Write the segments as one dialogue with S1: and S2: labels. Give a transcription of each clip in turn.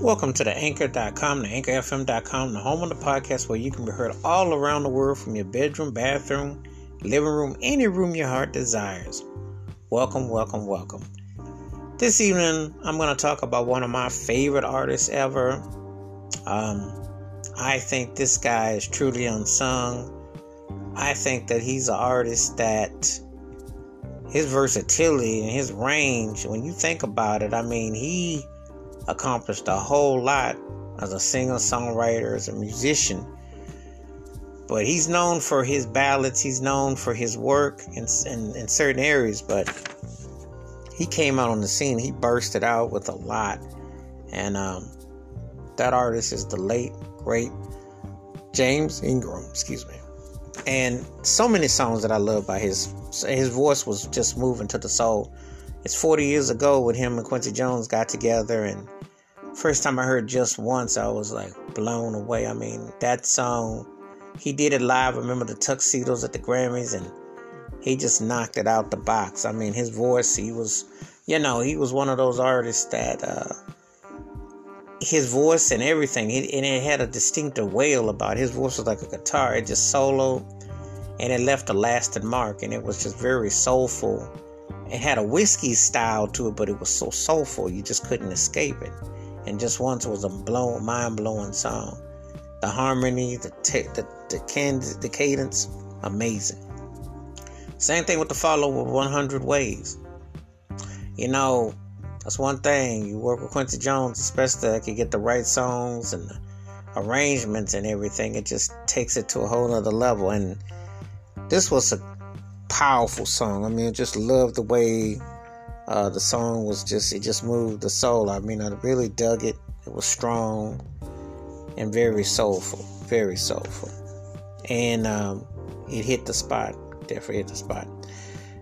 S1: Welcome to the anchor.com, the anchorfm.com, the home of the podcast where you can be heard all around the world from your bedroom, bathroom, living room, any room your heart desires. Welcome, welcome, welcome. This evening, I'm going to talk about one of my favorite artists ever. Um, I think this guy is truly unsung. I think that he's an artist that his versatility and his range, when you think about it, I mean, he accomplished a whole lot as a singer, songwriter, as a musician. But he's known for his ballads, he's known for his work in, in, in certain areas, but he came out on the scene, he bursted out with a lot. And um, that artist is the late, great James Ingram, excuse me. And so many songs that I love by his his voice was just moving to the soul. It's 40 years ago when him and Quincy Jones got together and First time I heard just once, I was like blown away. I mean, that song, he did it live. I remember the tuxedos at the Grammys, and he just knocked it out the box. I mean, his voice, he was, you know, he was one of those artists that, uh, his voice and everything, it, and it had a distinctive wail about it. His voice was like a guitar. It just soloed, and it left a lasting mark, and it was just very soulful. It had a whiskey style to it, but it was so soulful, you just couldn't escape it and just once was a blow, mind-blowing song. The harmony, the t- the the, can- the cadence, amazing. Same thing with the follow with 100 Ways. You know, that's one thing. You work with Quincy Jones, especially that can get the right songs and arrangements and everything. It just takes it to a whole other level. And this was a powerful song. I mean, I just love the way uh, the song was just it just moved the soul. I mean, I really dug it. It was strong and very soulful, very soulful, and um, it hit the spot. Definitely hit the spot.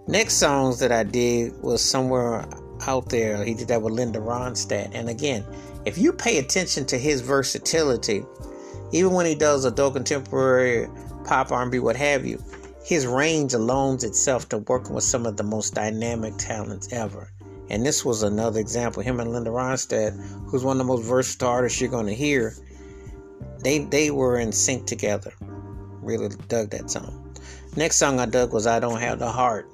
S1: Next songs that I did was somewhere out there. He did that with Linda Ronstadt, and again, if you pay attention to his versatility, even when he does adult contemporary pop R&B, what have you, his range alones itself to working with some of the most dynamic talents ever. And this was another example. Him and Linda Ronstadt, who's one of the most versatile artists you're going to hear, they they were in sync together. Really dug that song. Next song I dug was "I Don't Have the Heart,"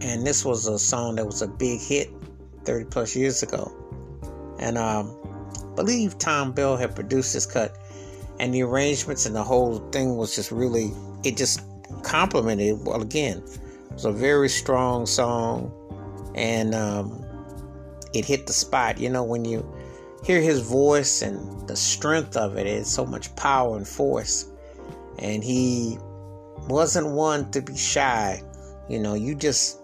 S1: and this was a song that was a big hit 30 plus years ago. And um, I believe Thom Bell had produced this cut, and the arrangements and the whole thing was just really it just complimented. Well, again, it was a very strong song, and um, it hit the spot. You know, when you hear his voice and the strength of it, it's so much power and force. And he wasn't one to be shy. You know, you just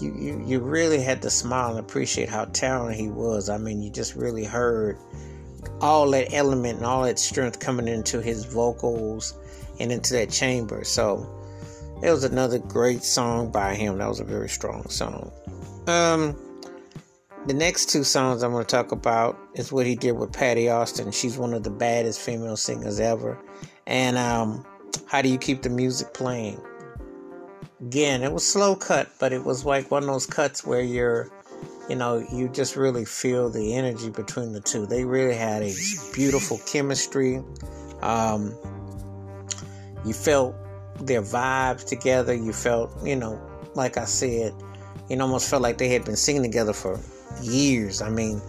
S1: you, you you really had to smile and appreciate how talented he was. I mean, you just really heard all that element and all that strength coming into his vocals and into that chamber. So it was another great song by him. That was a very strong song. Um, the next two songs I'm going to talk about is what he did with Patti Austin. She's one of the baddest female singers ever. And um, how do you keep the music playing? Again, it was slow cut, but it was like one of those cuts where you're, you know, you just really feel the energy between the two. They really had a beautiful chemistry. Um, you felt their vibes together. You felt, you know, like I said, it almost felt like they had been singing together for years. I mean,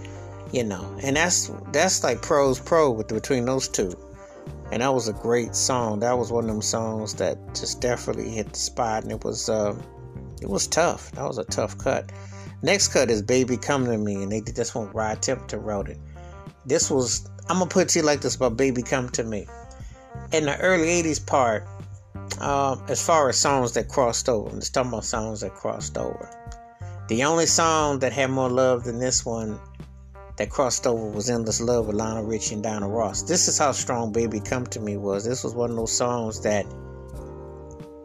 S1: you know, and that's that's like pros pro with between those two. And that was a great song. That was one of them songs that just definitely hit the spot, and it was uh, it was tough. That was a tough cut. Next cut is "Baby Come to Me," and they did this one. Rod Temperton wrote it. This was I'm gonna put it to you like this about "Baby Come to Me." In the early 80s part, um, as far as songs that crossed over, I'm just talking about songs that crossed over. The only song that had more love than this one that crossed over was Endless Love with Lionel Richie and Diana Ross. This is how strong Baby Come to Me was. This was one of those songs that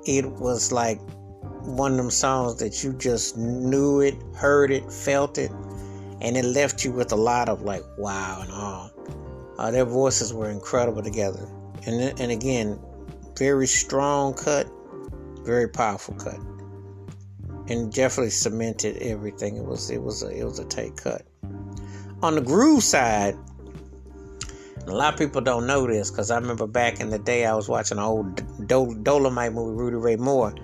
S1: it was like one of them songs that you just knew it, heard it, felt it, and it left you with a lot of like wow and awe. Uh, their voices were incredible together and and again, very strong cut, very powerful cut, and definitely cemented everything. It was it was a, it was a tight cut. On the groove side, a lot of people don't know this because I remember back in the day I was watching an old Dol- Dolomite movie, Rudy Ray Moore,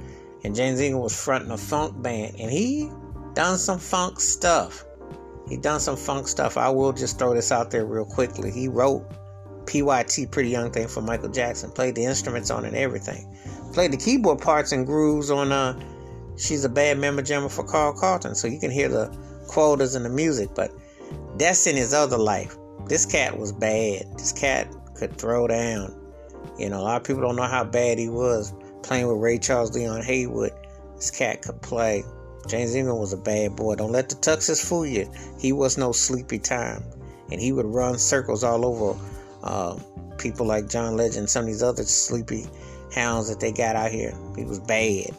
S1: and James Ingram was fronting a funk band, and he done some funk stuff. He done some funk stuff. I will just throw this out there real quickly. He wrote PYT, Pretty Young Thing for Michael Jackson, played the instruments on and everything. Played the keyboard parts and grooves on uh She's a Bad Mama Jama for Carl Carlton, so you can hear the quotas and the music, but that's in his other life. This cat was bad. This cat could throw down. You know, a lot of people don't know how bad he was playing with Ray Charles Leon Haywood. This cat could play. James Ingram was a bad boy. Don't let the tuxes fool you. He was no sleepy time. And he would run circles all over uh, people like John Legend, some of these other sleepy hounds that they got out here. He was bad.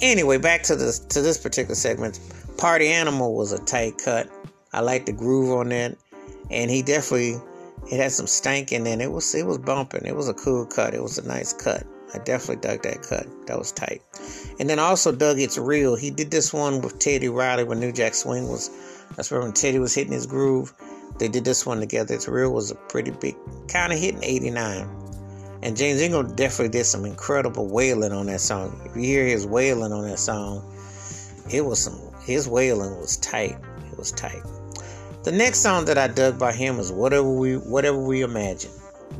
S1: Anyway, back to this to this particular segment. Party Animal was a tight cut. I like the groove on that, and he definitely it had some stank in it. Was it was bumping. It was a cool cut. It was a nice cut. I definitely dug that cut. That was tight. And then also dug It's Real. He did this one with Teddy Riley when New Jack Swing was. That's where when Teddy was hitting his groove. They did this one together. It's Real was a pretty big kind of hit in '89. And James Ingram definitely did some incredible wailing on that song. If you hear his wailing on that song, it was some his wailing was tight. It was tight. The next song that I dug by him was Whatever We Whatever We Imagine.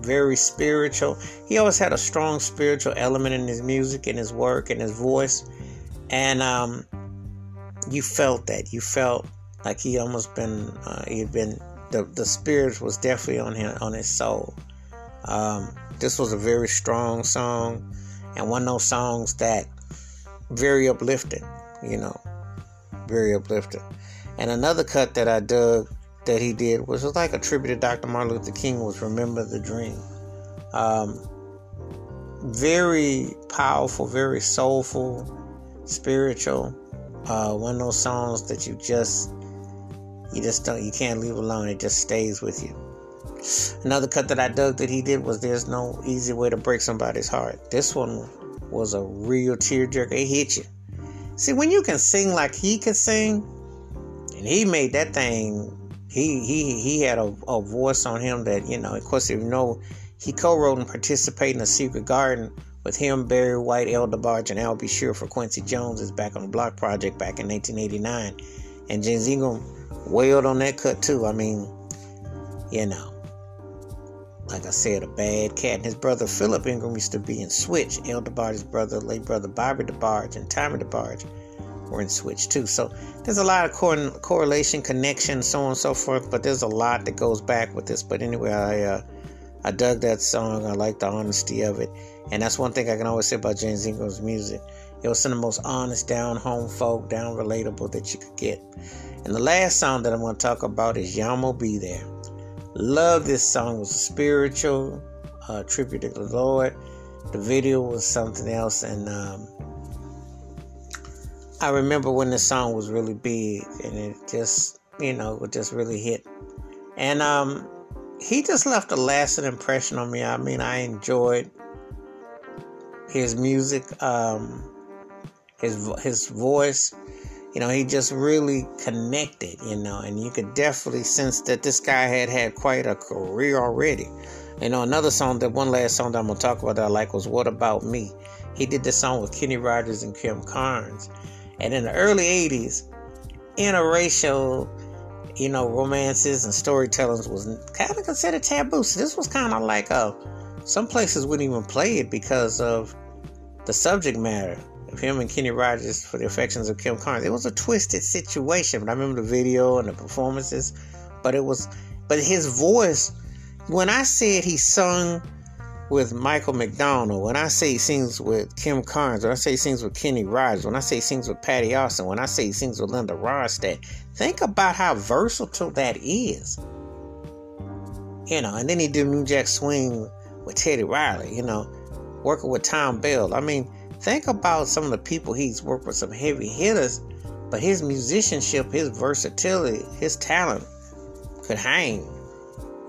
S1: Very spiritual. He always had a strong spiritual element in his music, in his work, in his voice. And um, you felt that. You felt like he almost been uh, he had been the the spirit was definitely on him on his soul. Um, this was a very strong song and one of those songs that very uplifting, you know, very uplifting. And another cut that I dug that he did was like a tribute to Dr. Martin Luther King was Remember the Dream. Um, very powerful, very soulful, spiritual. Uh, one of those songs that you just you just don't you can't leave alone. It just stays with you. Another cut that I dug that he did was There's No Easy Way to Break Somebody's Heart. This one was a real tearjerker. It hit you. See, when you can sing like he could sing, and he made that thing, he he he had a, a voice on him that, you know, of course, if you know, he co wrote and participated in A Secret Garden with him, Barry White, El DeBarge, and Al B. Sure for Quincy Jones' Back on the Block project back in 1989. And James Ingram wailed on that cut too. I mean, you know like I said, a bad cat. And his brother Philip Ingram used to be in Switch. El DeBarge's brother, late brother Bobby DeBarge, and Tommy DeBarge were in Switch too. So there's a lot of cor- correlation, connection, so on and so forth. But there's a lot that goes back with this. But anyway, I uh, I dug that song. I like the honesty of it, and that's one thing I can always say about James Ingram's music. It was some of the most honest, down home folk, down relatable that you could get. And the last song that I'm going to talk about is Yah Mo B There. Love this song. It was a spiritual uh, tribute to the Lord. The video was something else, and um, I remember when the song was really big, and it just, you know, it just really hit. And um, he just left a lasting impression on me. I mean, I enjoyed his music, um, his his voice you know, he just really connected, you know, and you could definitely sense that this guy had had quite a career already. You know, another song that one last song that I'm gonna talk about that I like was "What About Me." He did this song with Kenny Rogers and Kim Carnes, and in the early '80s, interracial, you know, romances and storytellings was kind of considered taboo. So this was kind of like a some places wouldn't even play it because of the subject matter him and Kenny Rogers for the affections of Kim Carnes. It was a twisted situation, but I remember the video and the performances. But it was, but his voice, when I said he sung with Michael McDonald, when I say he sings with Kim Carnes, when I say he sings with Kenny Rogers, when I say he sings with Patti Austin, when I say he sings with Linda Ronstadt, think about how versatile that is. You know, and then he did New Jack Swing with Teddy Riley, you know, working with Thom Bell. I mean, Think about some of the people he's worked with, some heavy hitters, but his musicianship, his versatility, his talent could hang.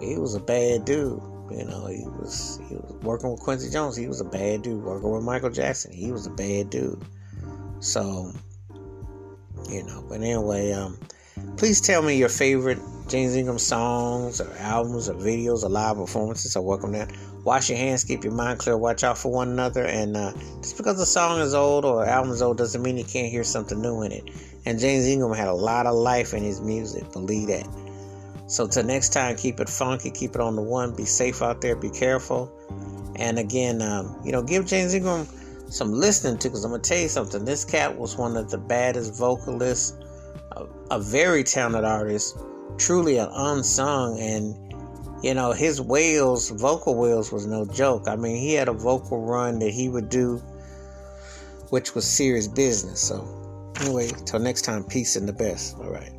S1: He was a bad dude. You know, he was he was working with Quincy Jones. He was a bad dude. Working with Michael Jackson, he was a bad dude. So, you know. But anyway, um, Please tell me your favorite James Ingram songs or albums or videos or live performances. I welcome that. Wash your hands, keep your mind clear, watch out for one another. And uh, just because a song is old or album is old doesn't mean you can't hear something new in it. And James Ingram had a lot of life in his music, believe that. So till next time, keep it funky, keep it on the one. Be safe out there, be careful. And again, um, you know, give James Ingram some listening to because I'm gonna tell you something. This cat was one of the baddest vocalists, a, a very talented artist, truly an unsung, and you know his wails, vocal wails, was no joke. I mean, he had a vocal run that he would do, which was serious business. So anyway, till next time, peace and the best. All right.